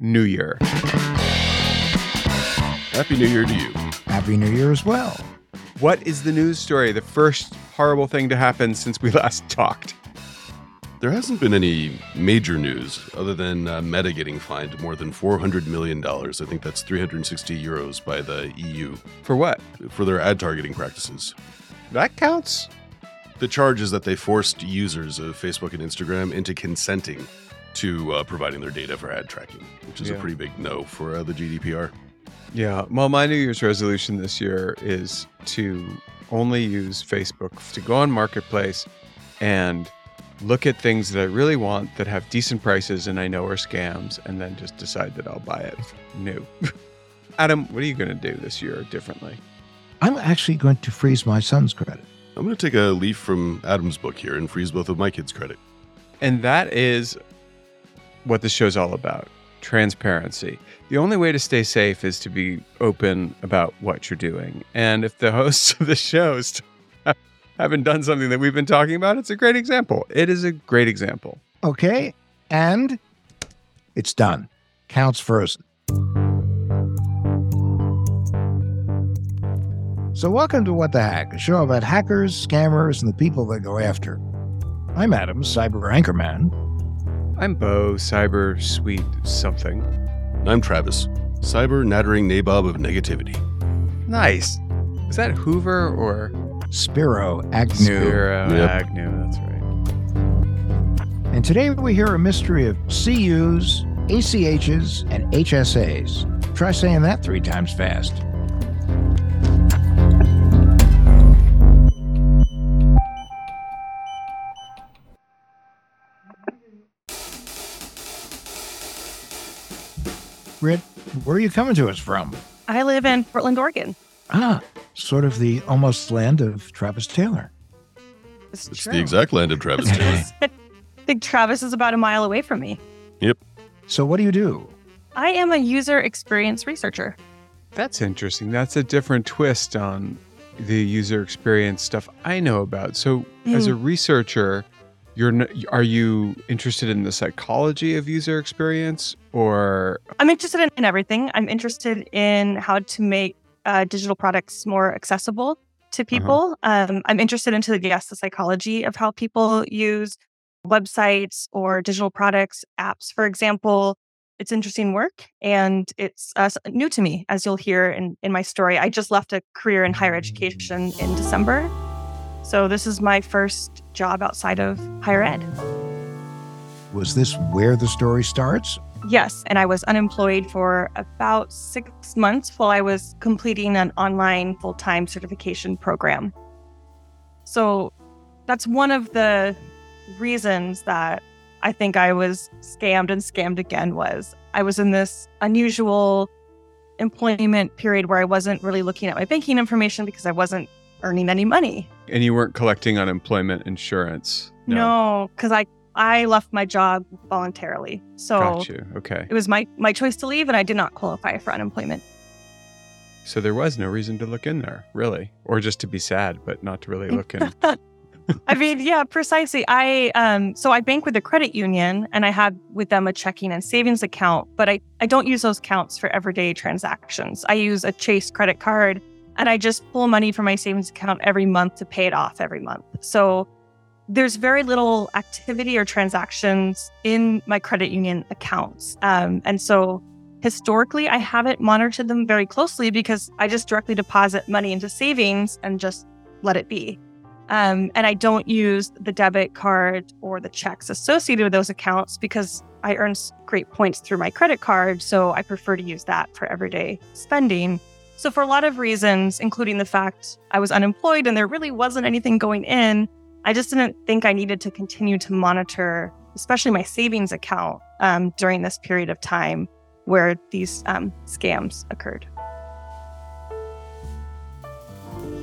New Year. Happy New Year to you. Happy New Year as well. What is the news story? The first horrible thing to happen since we last talked. There hasn't been any major news other than uh, Meta getting fined more than $400 million. I think that's 360 euros by the EU. For what? For their ad targeting practices. That counts. The charge is that they forced users of Facebook and Instagram into consenting to uh, providing their data for ad tracking, which is yeah. a pretty big no for uh, the GDPR. Yeah. Well, my New Year's resolution this year is to only use Facebook to go on Marketplace and look at things that I really want that have decent prices and I know are scams, and then just decide that I'll buy it new. Adam, what are you going to do this year differently? I'm actually going to freeze my son's credit. I'm going to take a leaf from Adam's book here and freeze both of my kids' credit. And that is what this show's all about transparency. The only way to stay safe is to be open about what you're doing. And if the hosts of the shows haven't done something that we've been talking about, it's a great example. It is a great example. Okay. And it's done. Counts first. So, welcome to What the Hack, a show about hackers, scammers, and the people they go after. I'm Adam, cyber anchorman. I'm Bo, cyber sweet something. I'm Travis, cyber nattering nabob of negativity. Nice. Is that Hoover or Spiro Agnew? Spiro yep. Agnew, that's right. And today we hear a mystery of CUs, ACHs, and HSAs. Try saying that three times fast. Britt, where are you coming to us from? I live in Portland, Oregon. Ah, sort of the almost land of Travis Taylor. It's, it's the exact land of Travis Taylor. I think Travis is about a mile away from me. Yep. So, what do you do? I am a user experience researcher. That's interesting. That's a different twist on the user experience stuff I know about. So, mm. as a hmm. researcher, you're are you interested in the psychology of user experience or i'm interested in, in everything i'm interested in how to make uh, digital products more accessible to uh-huh. people uh-huh. um, i'm interested into the yes the psychology of how people use websites or digital products apps for example it's interesting work and it's uh, new to me as you'll hear in, in my story i just left a career in higher education in december so this is my first job outside of higher ed. Was this where the story starts? Yes, and I was unemployed for about six months while I was completing an online full time certification program. So that's one of the reasons that I think I was scammed and scammed again was I was in this unusual employment period where I wasn't really looking at my banking information because I wasn't earning any money. And you weren't collecting unemployment insurance? No, because no, I I left my job voluntarily. So Got you. Okay. It was my my choice to leave, and I did not qualify for unemployment. So there was no reason to look in there, really, or just to be sad, but not to really look in. I mean, yeah, precisely. I um so I bank with a credit union and I have with them a checking and savings account, but I, I don't use those accounts for everyday transactions. I use a Chase credit card and I just pull money from my savings account every month to pay it off every month. So there's very little activity or transactions in my credit union accounts. Um, and so historically, I haven't monitored them very closely because I just directly deposit money into savings and just let it be. Um, and I don't use the debit card or the checks associated with those accounts because I earn great points through my credit card. So I prefer to use that for everyday spending. So, for a lot of reasons, including the fact I was unemployed and there really wasn't anything going in, I just didn't think I needed to continue to monitor, especially my savings account um, during this period of time where these um, scams occurred.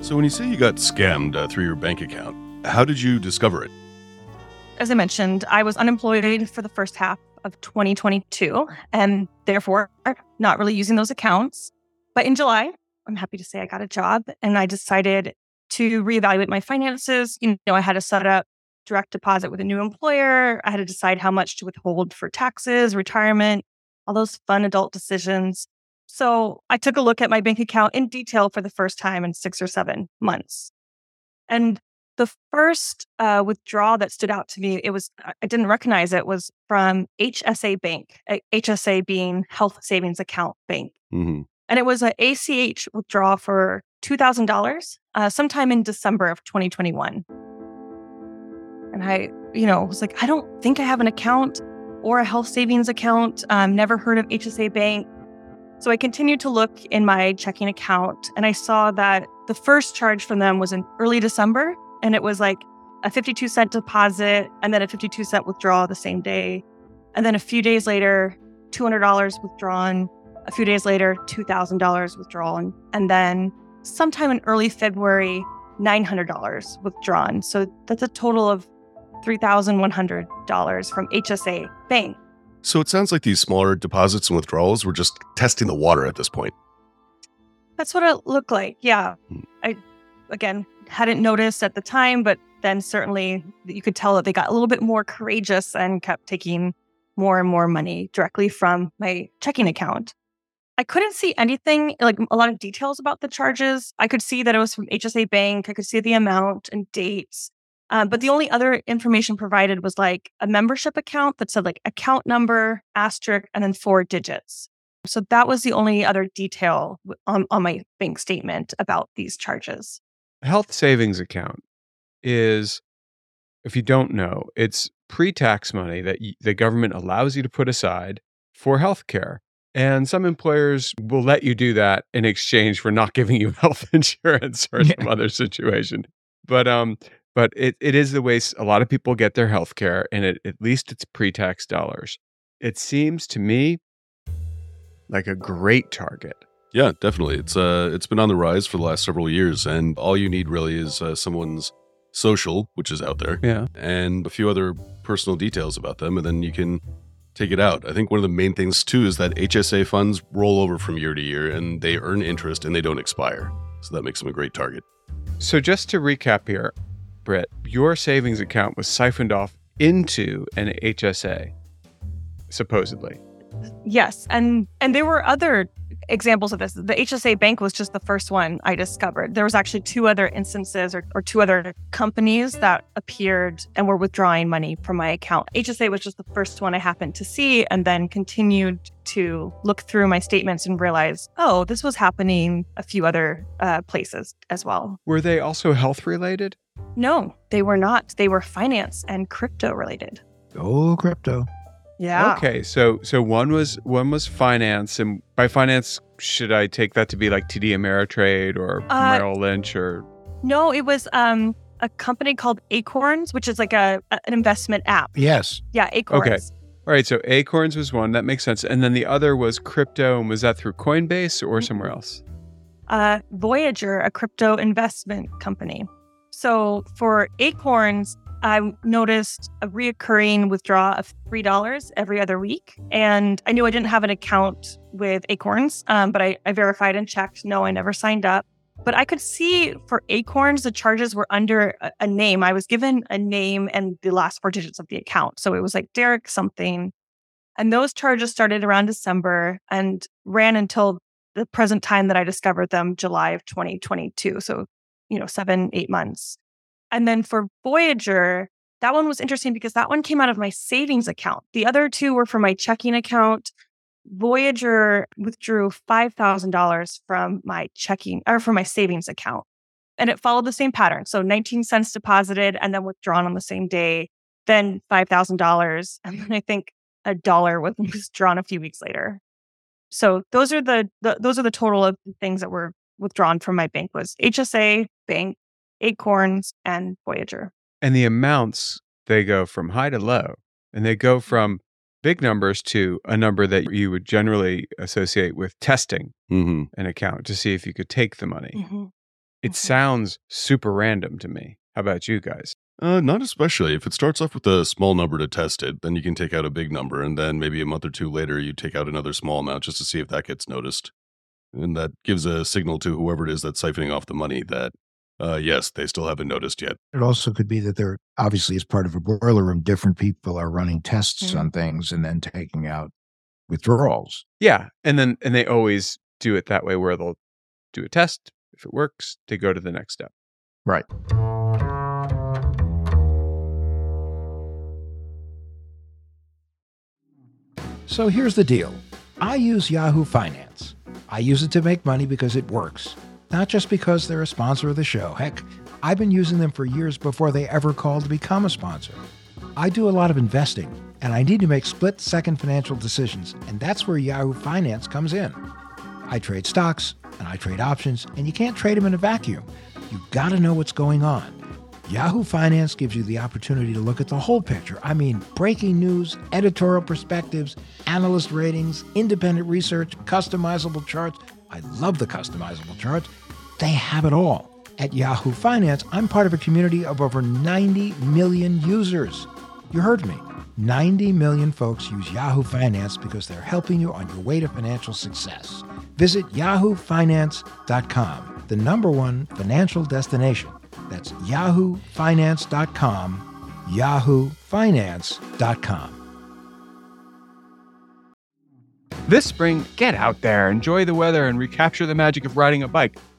So, when you say you got scammed uh, through your bank account, how did you discover it? As I mentioned, I was unemployed for the first half of 2022 and therefore not really using those accounts. But in July, I'm happy to say I got a job and I decided to reevaluate my finances. You know, I had to set up direct deposit with a new employer. I had to decide how much to withhold for taxes, retirement, all those fun adult decisions. So I took a look at my bank account in detail for the first time in six or seven months. And the first uh, withdrawal that stood out to me, it was, I didn't recognize it, was from HSA Bank, HSA being Health Savings Account Bank. Mm-hmm. And it was an ACH withdrawal for $2,000 uh, sometime in December of 2021. And I, you know, was like, I don't think I have an account or a health savings account. Um, never heard of HSA Bank. So I continued to look in my checking account and I saw that the first charge from them was in early December and it was like a 52 cent deposit and then a 52 cent withdrawal the same day. And then a few days later, $200 withdrawn. A few days later, $2,000 withdrawn. And then sometime in early February, $900 withdrawn. So that's a total of $3,100 from HSA Bank. So it sounds like these smaller deposits and withdrawals were just testing the water at this point. That's what it looked like. Yeah. Hmm. I, again, hadn't noticed at the time, but then certainly you could tell that they got a little bit more courageous and kept taking more and more money directly from my checking account. I couldn't see anything, like a lot of details about the charges. I could see that it was from HSA Bank. I could see the amount and dates. Um, but the only other information provided was like a membership account that said like account number, asterisk, and then four digits. So that was the only other detail on, on my bank statement about these charges. Health savings account is, if you don't know, it's pre tax money that y- the government allows you to put aside for health care. And some employers will let you do that in exchange for not giving you health insurance or some other situation. But um, but it, it is the way a lot of people get their health care, and it, at least it's pre tax dollars. It seems to me like a great target. Yeah, definitely. It's uh, it's been on the rise for the last several years, and all you need really is uh, someone's social, which is out there, yeah, and a few other personal details about them, and then you can take it out. I think one of the main things too is that HSA funds roll over from year to year, and they earn interest and they don't expire, so that makes them a great target. So just to recap here, Britt, your savings account was siphoned off into an HSA, supposedly. Yes, and and there were other examples of this. The HSA Bank was just the first one I discovered. There was actually two other instances or, or two other companies that appeared and were withdrawing money from my account. HSA was just the first one I happened to see and then continued to look through my statements and realize, oh, this was happening a few other uh, places as well. Were they also health related? No, they were not. They were finance and crypto related. Oh, crypto. Yeah. Okay, so so one was one was finance, and by finance, should I take that to be like TD Ameritrade or uh, Merrill Lynch or? No, it was um a company called Acorns, which is like a, a an investment app. Yes. Yeah, Acorns. Okay. All right, so Acorns was one that makes sense, and then the other was crypto, and was that through Coinbase or mm-hmm. somewhere else? Uh, Voyager, a crypto investment company. So for Acorns, I noticed a reoccurring withdrawal of $3 every other week. And I knew I didn't have an account with Acorns, um, but I, I verified and checked. No, I never signed up. But I could see for Acorns, the charges were under a, a name. I was given a name and the last four digits of the account. So it was like Derek something. And those charges started around December and ran until the present time that I discovered them, July of 2022. So, you know, seven, eight months. And then for Voyager, that one was interesting because that one came out of my savings account. The other two were from my checking account. Voyager withdrew $5,000 from my checking or from my savings account. And it followed the same pattern. So 19 cents deposited and then withdrawn on the same day, then $5,000. And then I think a dollar was withdrawn a few weeks later. So those are the, the those are the total of the things that were withdrawn from my bank was HSA, bank, Acorns, and Voyager. And the amounts they go from high to low, and they go from big numbers to a number that you would generally associate with testing Mm-hmm. an account to see if you could take the money. Mm-hmm. It Mhm. sounds super random to me. How about you guys? Uh, not especially. If it starts off with a small number to test it, then you can take out a big number, and then maybe a month or two later, you take out another small amount just to see if that gets noticed. And that gives a signal to whoever it is that's siphoning off the money that, uh, yes, they still haven't noticed yet. It also could be that they're obviously as part of a boiler room, different people are running tests Mhm. on things and then taking out withdrawals. Yeah, and then and they always do it that way where they'll do a test. If it works, they go to the next step. Right. So here's the deal I use Yahoo Finance. I use it to make money because it works, not just because they're a sponsor of the show. Heck, I've been using them for years before they ever called to become a sponsor. I do a lot of investing, and I need to make split second financial decisions, and that's where Yahoo Finance comes in. I trade stocks and I trade options, and you can't trade them in a vacuum. You gotta know what's going on. Yahoo Finance gives you the opportunity to look at the whole picture. I mean, breaking news, editorial perspectives, analyst ratings, independent research, customizable charts. I love the customizable charts. They have it all. At Yahoo Finance, I'm part of a community of over 90 million users. You heard me. 90 million folks use Yahoo Finance because they're helping you on your way to financial success. Visit yahoofinance.com, the number one financial destination. That's yahoofinance.com, yahoofinance.com. This spring, get out there, enjoy the weather, and recapture the magic of riding a bike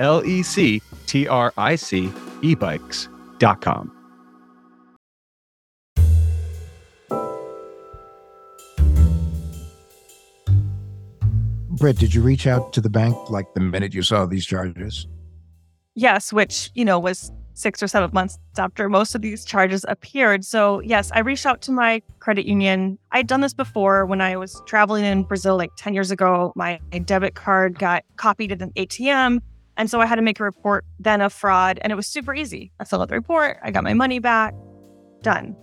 L E C T R I C ebikes.com. Britt, did you reach out to the bank like the minute you saw these charges? Yes, which, you know, was six or seven months after most of these charges appeared. So, yes, I reached out to my credit union. I'd done this before when I was traveling in Brazil like 10 years ago. My debit card got copied at an ATM. And so I had to make a report then of fraud, and it was super easy. I filled out the report, I got my money back, done.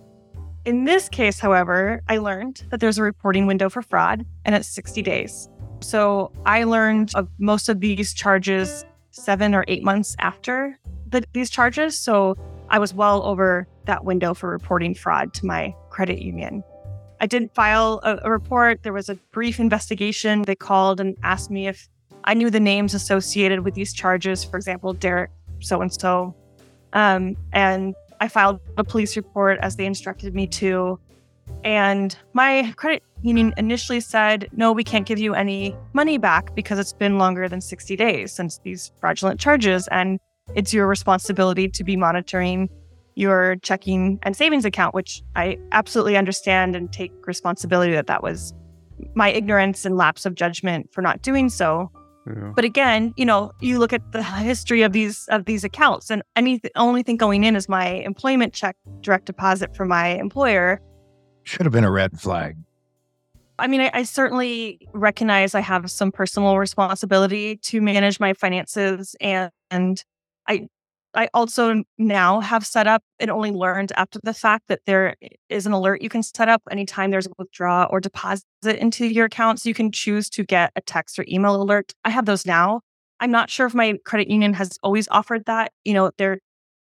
In this case, however, I learned that there's a reporting window for fraud, and it's 60 days. So I learned of most of these charges seven or eight months after the, these charges. So I was well over that window for reporting fraud to my credit union. I didn't file a, a report. There was a brief investigation. They called and asked me if I knew the names associated with these charges. For example, Derek so and so. And I filed a police report as they instructed me to. And my credit union initially said, no, we can't give you any money back because it's been longer than 60 days since these fraudulent charges. And it's your responsibility to be monitoring your checking and savings account, which I absolutely understand and take responsibility that that was my ignorance and lapse of judgment for not doing so. Yeah. But again, you know, you look at the history of these of these accounts, and any only thing going in is my employment check, direct deposit from my employer. Should have been a red flag. I mean, I, I, certainly recognize I have some personal responsibility to manage my finances, and, and I I also now have set up and only learned after the fact that there is an alert you can set up anytime there's a withdraw or deposit into your account. So you can choose to get a text or email alert. I have those now. I'm not sure if my credit union has always offered that. You know, they're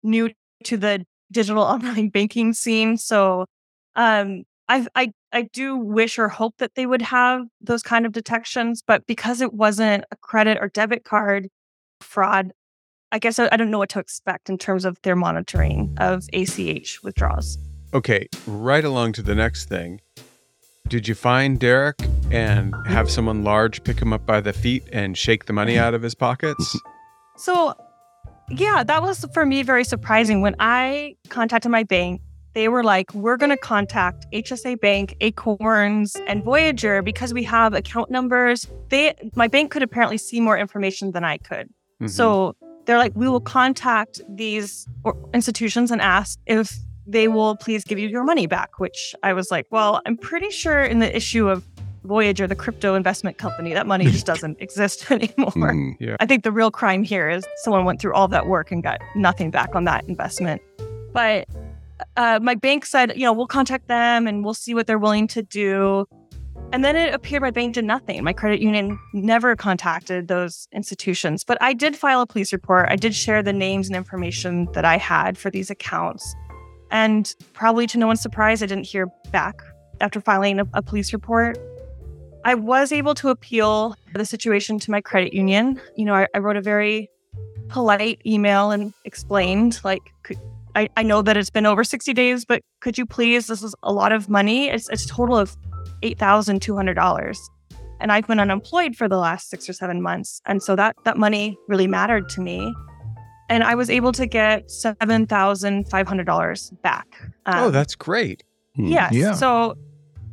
new to the digital online banking scene. So um, I, I I do wish or hope that they would have those kind of detections, but because it wasn't a credit or debit card fraud, I guess I, don't know what to expect in terms of their monitoring of ACH withdrawals. Okay, right along to the next thing. Did you find Derek and have someone large pick him up by the feet and shake the money out of his pockets? So, yeah, that was for me very surprising. When I contacted my bank, they were like, we're going to contact HSA Bank, Acorns, and Voyager because we have account numbers. They, my bank could apparently see more information than I could. Mm-hmm. So they're like, we will contact these institutions and ask if they will please give you your money back, which I was like, well, I'm pretty sure in the issue of Voyager, the crypto investment company, that money just doesn't exist anymore. Mm, yeah. I think the real crime here is someone went through all that work and got nothing back on that investment. But uh, my bank said, you know, we'll contact them and we'll see what they're willing to do. And then it appeared my bank did nothing. My credit union never contacted those institutions. But I did file a police report. I did share the names and information that I had for these accounts. And probably to no one's surprise, I didn't hear back after filing a, a police report. I was able to appeal the situation to my credit union. You know, I, I wrote a very polite email and explained, like, could, I, I know that it's been over 60 days, but could you please? This is a lot of money. It's, it's a total of $8,200. And I've been unemployed for the last six or seven months. And so that, that money really mattered to me. And I was able to get $7,500 back. Um, oh, that's great. Hmm. Yes. Yeah. So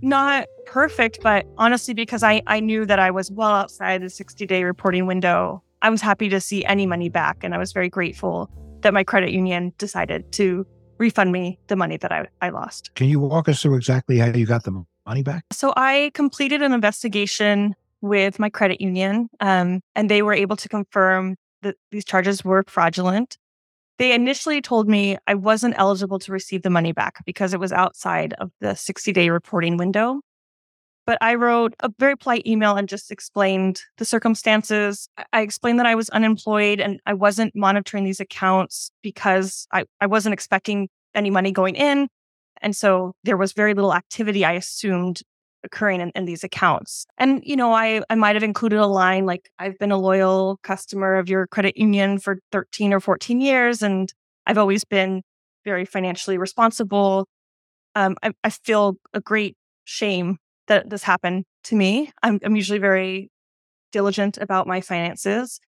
not perfect, but honestly, because I, I knew that I was well outside the 60 day reporting window, I was happy to see any money back. And I was very grateful that my credit union decided to refund me the money that I, I lost. Can you walk us through exactly how you got the money back? So I completed an investigation with my credit union, um, and they were able to confirm that these charges were fraudulent. They initially told me I wasn't eligible to receive the money back because it was outside of the 60 day reporting window. But I wrote a very polite email and just explained the circumstances. I explained that I was unemployed and I wasn't monitoring these accounts because I, I wasn't expecting any money going in. And so there was very little activity, I assumed, occurring in, in these accounts. And, you know, I, I might have included a line like, I've been a loyal customer of your credit union for 13 or 14 years, and I've always been very financially responsible. Um, I, I feel a great shame that this happened to me. I'm, I'm usually very diligent about my finances.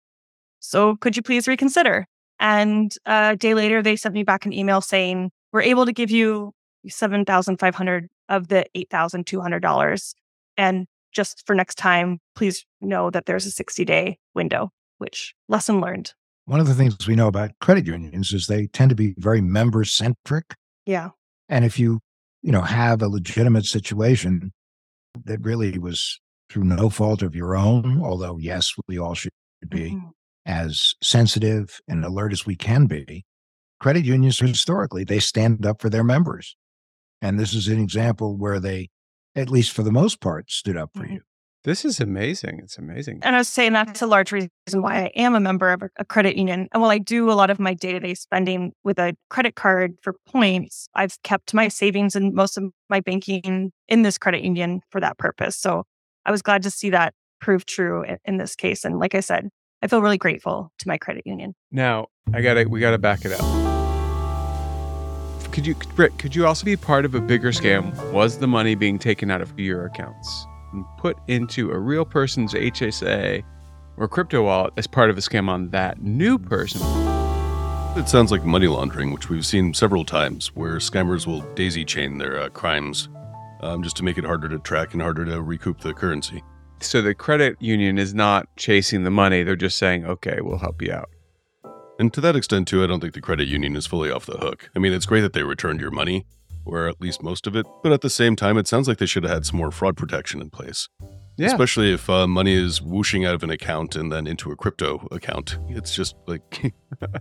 So could you please reconsider? And a day later, they sent me back an email saying, we're able to give you 7500 of the $8,200. And just for next time, please know that there's a 60 day window, which lesson learned. One of the things we know about credit unions is they tend to be very member centric. Yeah. And if you, you know, have a legitimate situation that really was through no fault of your own, although yes, we all should be mm-hmm. as sensitive and alert as we can be. Credit unions historically, they stand up for their members. And this is an example where they, at least for the most part, stood up for mm-hmm. you. This is amazing. It's amazing. And I was saying that's a large reason why I am a member of a credit union. And while I do a lot of my day to day spending with a credit card for points, I've kept my savings and most of my banking in this credit union for that purpose. So I was glad to see that prove true in this case. And like I said, I feel really grateful to my credit union. Now, I got to, we got to back it up could you, Britt, could you also be part of a bigger scam? Was the money being taken out of your accounts and put into a real person's HSA or crypto wallet as part of a scam on that new person? It sounds like money laundering, which we've seen several times, where scammers will daisy chain their uh, crimes um, just to make it harder to track and harder to recoup the currency. So the credit union is not chasing the money. They're just saying, okay, we'll help you out. And to that extent, too, I don't think the credit union is fully off the hook. I mean, it's great that they returned your money, or at least most of it, but at the same time, it sounds like they should have had some more fraud protection in place. Yeah. Especially if uh, money is whooshing out of an account and then into a crypto account. It's just like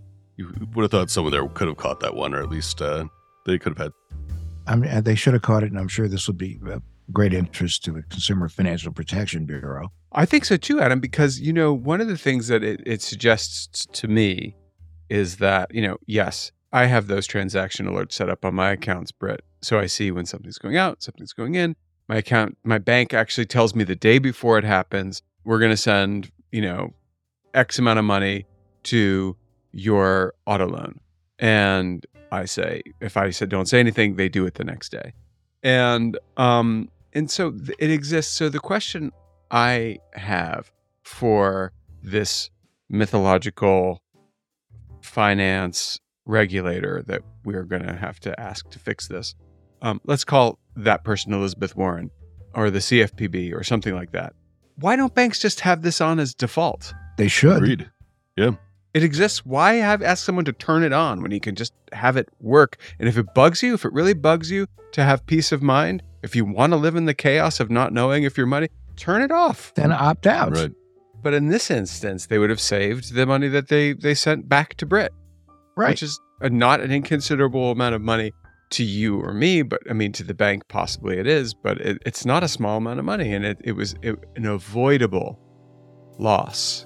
you would have thought someone there could have caught that one, or at least uh, they could have had. I mean, uh, they should have caught it, and I'm sure this would be of great interest to the Consumer Financial Protection Bureau. I think so too, Adam, because, you know, one of the things that it, it suggests to me is that, you know, yes, I have those transaction alerts set up on my accounts, Britt. So I see when something's going out, something's going in. My account, my bank actually tells me the day before it happens, we're going to send, you know, X amount of money to your auto loan. And I say, if I said don't say anything, they do it the next day. And um and so it exists. So the question I have for this mythological finance regulator that we're going to have to ask to fix this. Um, let's call that person Elizabeth Warren or the CFPB or something like that. Why don't banks just have this on as default? They should. Agreed. Yeah. It exists. Why have ask someone to turn it on when you can just have it work? And if it bugs you, if it really bugs you to have peace of mind, if you want to live in the chaos of not knowing if your money, turn it off. Then opt out. Right. But in this instance, they would have saved the money that they they sent back to Britt, Right. which is a, not an inconsiderable amount of money to you or me, but I mean to the bank possibly it is, but it, it's not a small amount of money, and it it was it, an avoidable loss.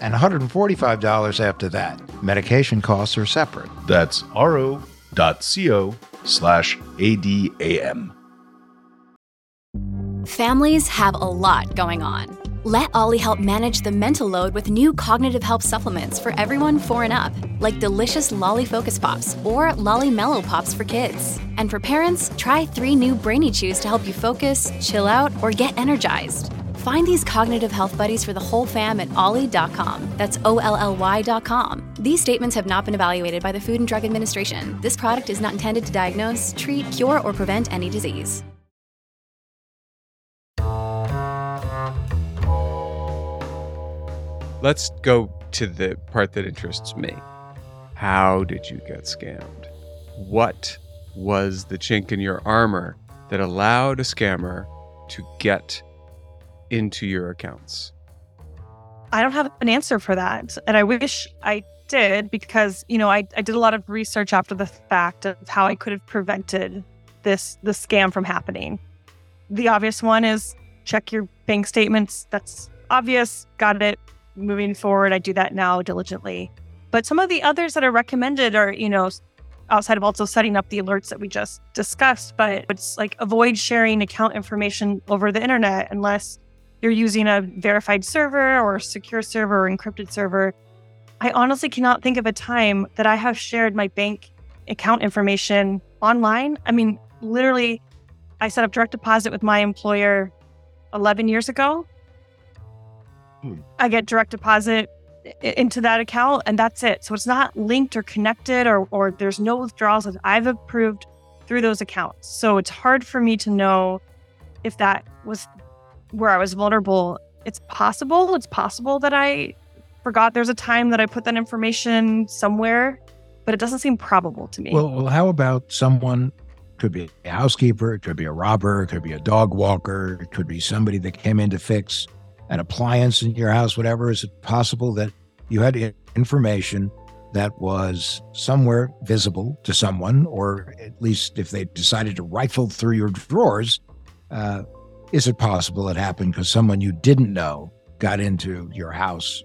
and $145 after that. Medication costs are separate. That's ro.co slash ADAM. Families have a lot going on. Let OLLY help manage the mental load with new cognitive help supplements for everyone four and up, like delicious Lolly Focus Pops or Lolly Mellow Pops for kids. And for parents, try three new Brainy Chews to help you focus, chill out, or get energized. Find these cognitive health buddies for the whole fam at olly.com. That's O L L Y.com. These statements have not been evaluated by the Food and Drug Administration. This product is not intended to diagnose, treat, cure, or prevent any disease. Let's go to the part that interests me. How did you get scammed? What was the chink in your armor that allowed a scammer to get into your accounts? I don't have an answer for that. And I wish I did because, you know, I, I did a lot of research after the fact of how I could have prevented this the scam from happening. The obvious one is check your bank statements. That's obvious. Got it. Moving forward, I do that now diligently. But some of the others that are recommended are, you know, outside of also setting up the alerts that we just discussed, but it's like avoid sharing account information over the internet unless you're using a verified server or secure server or encrypted server. I honestly cannot think of a time that I have shared my bank account information online. I mean, literally, I set up direct deposit with my employer 11 years ago. Hmm. I get direct deposit into that account and that's it. So it's not linked or connected or, or there's no withdrawals that I've approved through those accounts. So it's hard for me to know if that was where I was vulnerable. It's possible. It's possible that I forgot there's a time that I put that information somewhere, but it doesn't seem probable to me. Well, well, how about someone could be a housekeeper, it could be a robber, it could be a dog walker, it could be somebody that came in to fix an appliance in your house, whatever. Is it possible that you had information that was somewhere visible to someone, or at least if they decided to rifle through your drawers, uh, is it possible it happened because someone you didn't know got into your house,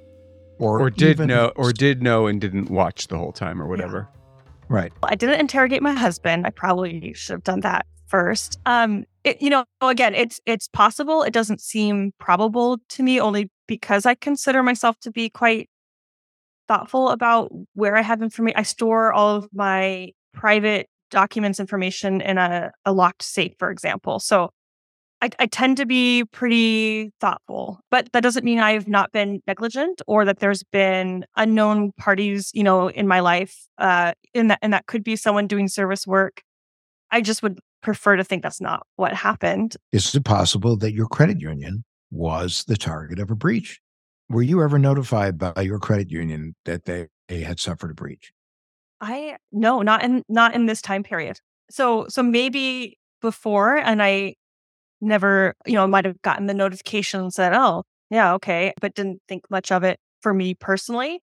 or or did know, or did know and didn't watch the whole time, or whatever? Yeah. Right. I didn't interrogate my husband. I probably should have done that first. Um, it, you know, again, it's it's possible. It doesn't seem probable to me, only because I consider myself to be quite thoughtful about where I have information. I store all of my private documents information in a, a locked safe, for example. So I, I, tend to be pretty thoughtful, but that doesn't mean I've not been negligent or that there's been unknown parties, you know, in my life. Uh, in that, and that could be someone doing service work. I just would prefer to think that's not what happened. Is it possible that your credit union was the target of a breach? Were you ever notified by your credit union that they, they had suffered a breach? I no, not in not in this time period. So so maybe before and I never, you know, might have gotten the notification said, "Oh, yeah, okay," but didn't think much of it for me personally.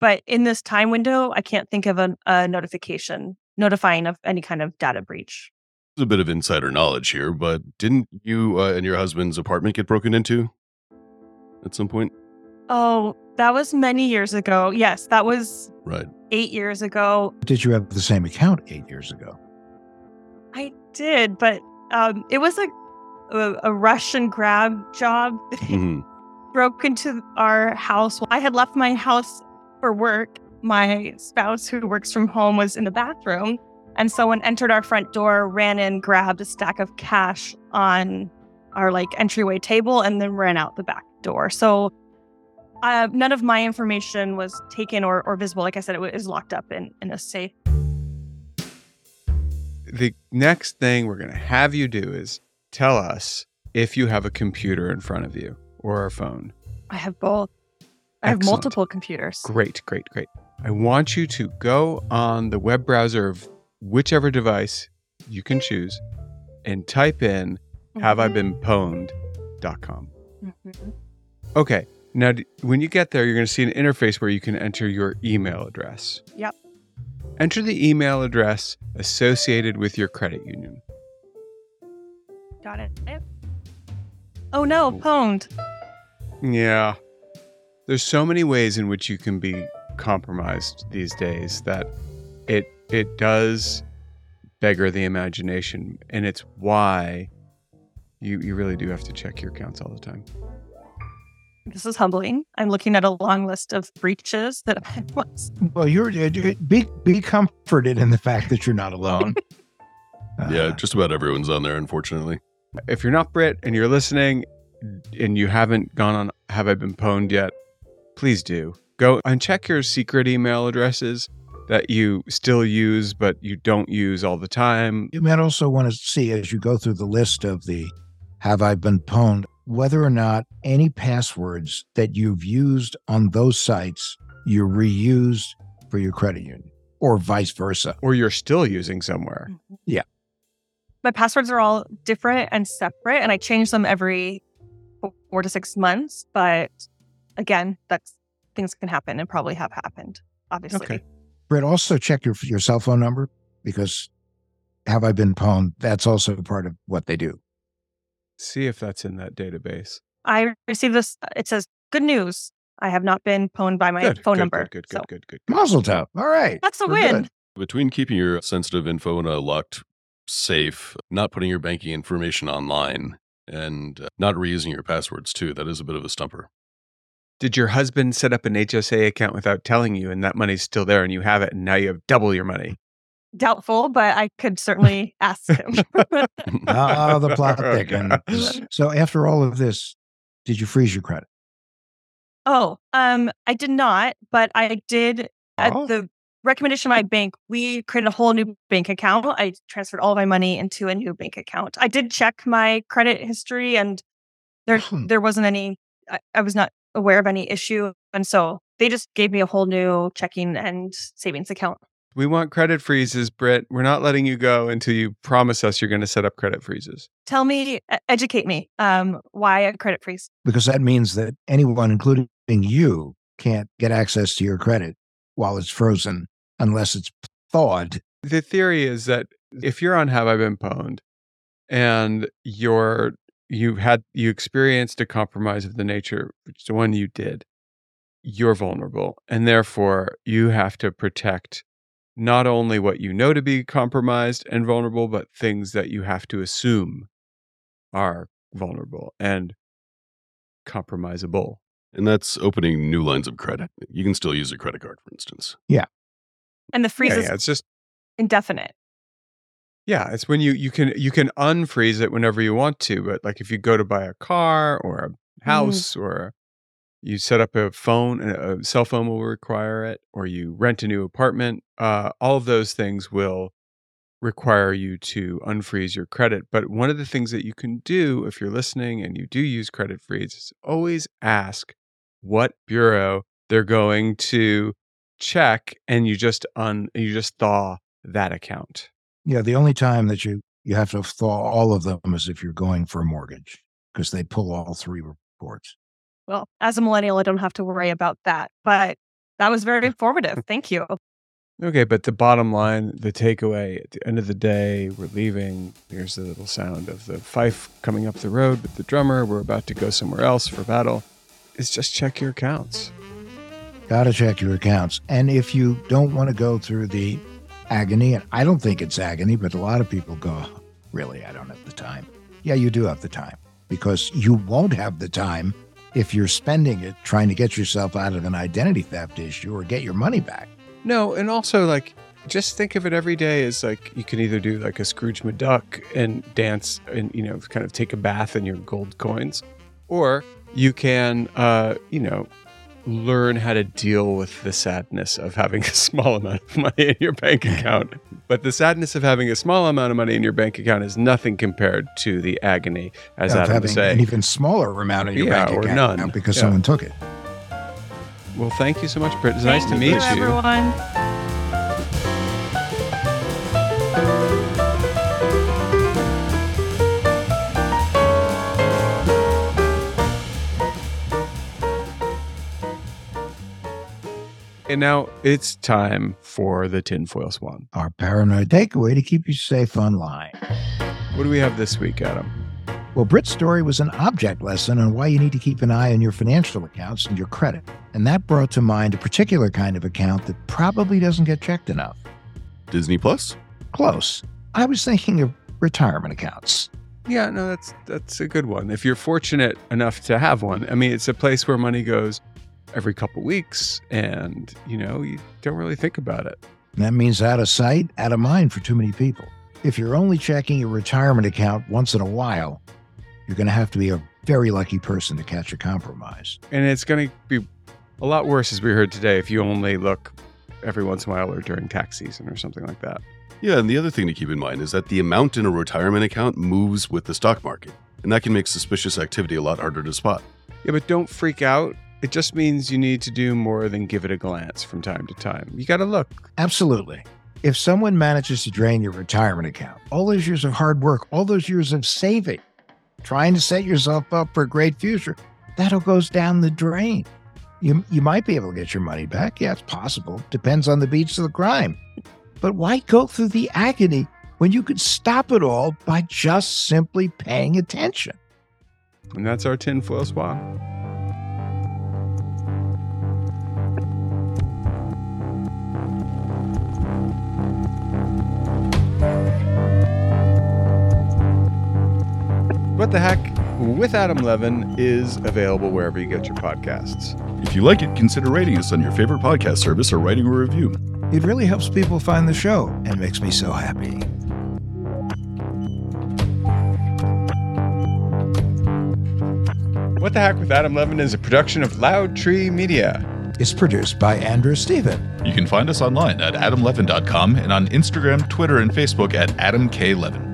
But in this time window, I can't think of a, a notification notifying of any kind of data breach. There's a bit of insider knowledge here, but didn't you uh, and your husband's apartment get broken into at some point? Oh, that was many years ago. Yes, that was right eight years ago. Did you have the same account eight years ago? I did, but um, it was a, a, a rush and grab job. Mm-hmm. Broke into our house. I had left my house for work. My spouse, who works from home, was in the bathroom, and someone entered our front door, ran in, grabbed a stack of cash on our like entryway table, and then ran out the back door. So uh, none of my information was taken or, or visible. Like I said, it was locked up in, in a safe. The next thing we're going to have you do is tell us if you have a computer in front of you or a phone. I have both. I have multiple computers. Great, great, great. I want you to go on the web browser of whichever device you can choose and type in mm-hmm. have I been pwned.com. Mm-hmm. Okay. Now, when you get there, you're going to see an interface where you can enter your email address. Yep. Enter the email address associated with your credit union. Got it. Oh no, pwned. Yeah. There's so many ways in which you can be compromised these days that it it does beggar the imagination and it's why you you really do have to check your accounts all the time. This is humbling. I'm looking at a long list of breaches that I was. Well, you're, you're be be comforted in the fact that you're not alone. uh, yeah, just about everyone's on there, unfortunately. If you're not Britt and you're listening, and you haven't gone on Have I Been Pwned yet, please do go and check your secret email addresses that you still use but you don't use all the time. You might also want to see as you go through the list of the Have I Been Pwned whether or not any passwords that you've used on those sites you reused for your credit union or vice versa. Or you're still using somewhere. Mm-hmm. Yeah. My passwords are all different and separate, and I change them every four to six months. But again, that's things can happen and probably have happened, obviously. Okay. Brett, also check your, your cell phone number because have I been pwned? That's also part of what they do. See if that's in that database. I received this. It says, "Good news. I have not been pwned by my good, phone good, number." Good, good, so. good, good, good. Mazel tov. All right, that's a win. Good. Between keeping your sensitive info in a locked safe, not putting your banking information online, and uh, not reusing your passwords too, that is a bit of a stumper. Did your husband set up an HSA account without telling you, and that money's still there, and you have it, and now you have double your money? doubtful, but I could certainly ask him. oh, the plot thickens. So after all of this, did you freeze your credit? Oh, um, I did not, but I did at oh. the recommendation of my bank, we created a whole new bank account. I transferred all of my money into a new bank account. I did check my credit history and there hmm. there wasn't any I, I was not aware of any issue. And so they just gave me a whole new checking and savings account We want credit freezes, Britt. We're not letting you go until you promise us you're going to set up credit freezes. Tell me, educate me. Um, why a credit freeze? Because that means that anyone, including you, can't get access to your credit while it's frozen unless it's thawed. The theory is that if you're on Have I Been Pwned and you're you had you experienced a compromise of the nature, which is the one you did, you're vulnerable. And therefore you have to protect not only what you know to be compromised and vulnerable, but things that you have to assume are vulnerable and compromisable. And that's opening new lines of credit. You can still use a credit card, for instance. And the freeze Yeah, is yeah, it's just indefinite. Yeah, it's when you you can you can unfreeze it whenever you want to, but like if you go to buy a car or a house or you set up a phone, a a cell phone will require it, or you rent a new apartment. Uh, all of those things will require you to unfreeze your credit. But one of the things that you can do if you're listening and you do use credit freeze is always ask what bureau they're going to check, and you just un you just thaw that account. Yeah, the only time that you you have to thaw all of them is if you're going for a mortgage because they pull all three reports. Well, as a millennial, I don't have to worry about that. But that was very informative. Thank you. Okay, but the bottom line, the takeaway at the end of the day, we're leaving. Here's the little sound of the fife coming up the road with the drummer. We're about to go somewhere else for battle. Is just check your accounts. Got to check your accounts. And if you don't want to go through the agony, and I don't think it's agony, but a lot of people go, really, I don't have the time. Yeah, you do have the time because you won't have the time if you're spending it trying to get yourself out of an identity theft issue or get your money back. No, and also like just think of it every day as like you can either do like a Scrooge McDuck and dance and you know kind of take a bath in your gold coins, or you can uh, you know learn how to deal with the sadness of having a small amount of money in your bank account. But the sadness of having a small amount of money in your bank account is nothing compared to the agony, as of Adam having would say. an even smaller amount in your Yeah, bank or account none. because Yeah. someone took it. Well, thank you so much, Britt. It's nice to Thank meet you. everyone. And now it's time for the tinfoil swan. Our paranoid takeaway to keep you safe online. What do we have this week, Adam? Well, Britt's story was an object lesson on why you need to keep an eye on your financial accounts and your credit. And that brought to mind a particular kind of account that probably doesn't get checked enough. Disney Plus? Close. I was thinking of retirement accounts. Yeah, no, that's that's a good one. If you're fortunate enough to have one, I mean, it's a place where money goes every couple weeks, and you know, you don't really think about it. That means out of sight, out of mind for too many people. If you're only checking your retirement account once in a while, you're going to have to be a very lucky person to catch a compromise. And it's going to be a lot worse, as we heard today, if you only look every once in a while or during tax season or something like that. Yeah, and the other thing to keep in mind is that the amount in a retirement account moves with the stock market, and that can make suspicious activity a lot harder to spot. Yeah, but don't freak out. It just means you need to do more than give it a glance from time to time. You got to look. Absolutely. If someone manages to drain your retirement account, all those years of hard work, all those years of saving, trying to set yourself up for a great future, that all goes down the drain. You, you might be able to get your money back. Yeah, it's possible. Depends on the beats of the crime. But why go through the agony when you could stop it all by just simply paying attention? And that's our tinfoil swan. What the Hack with Adam Levin is available wherever you get your podcasts. If you like it, consider rating us on your favorite podcast service or writing a review. It really helps people find the show and makes me so happy. What the Hack with Adam Levin is a production of Loud Tree Media. It's produced by Andrew Steven. You can find us online at adamlevin.com and on Instagram, Twitter, and Facebook at Adam K. Levin.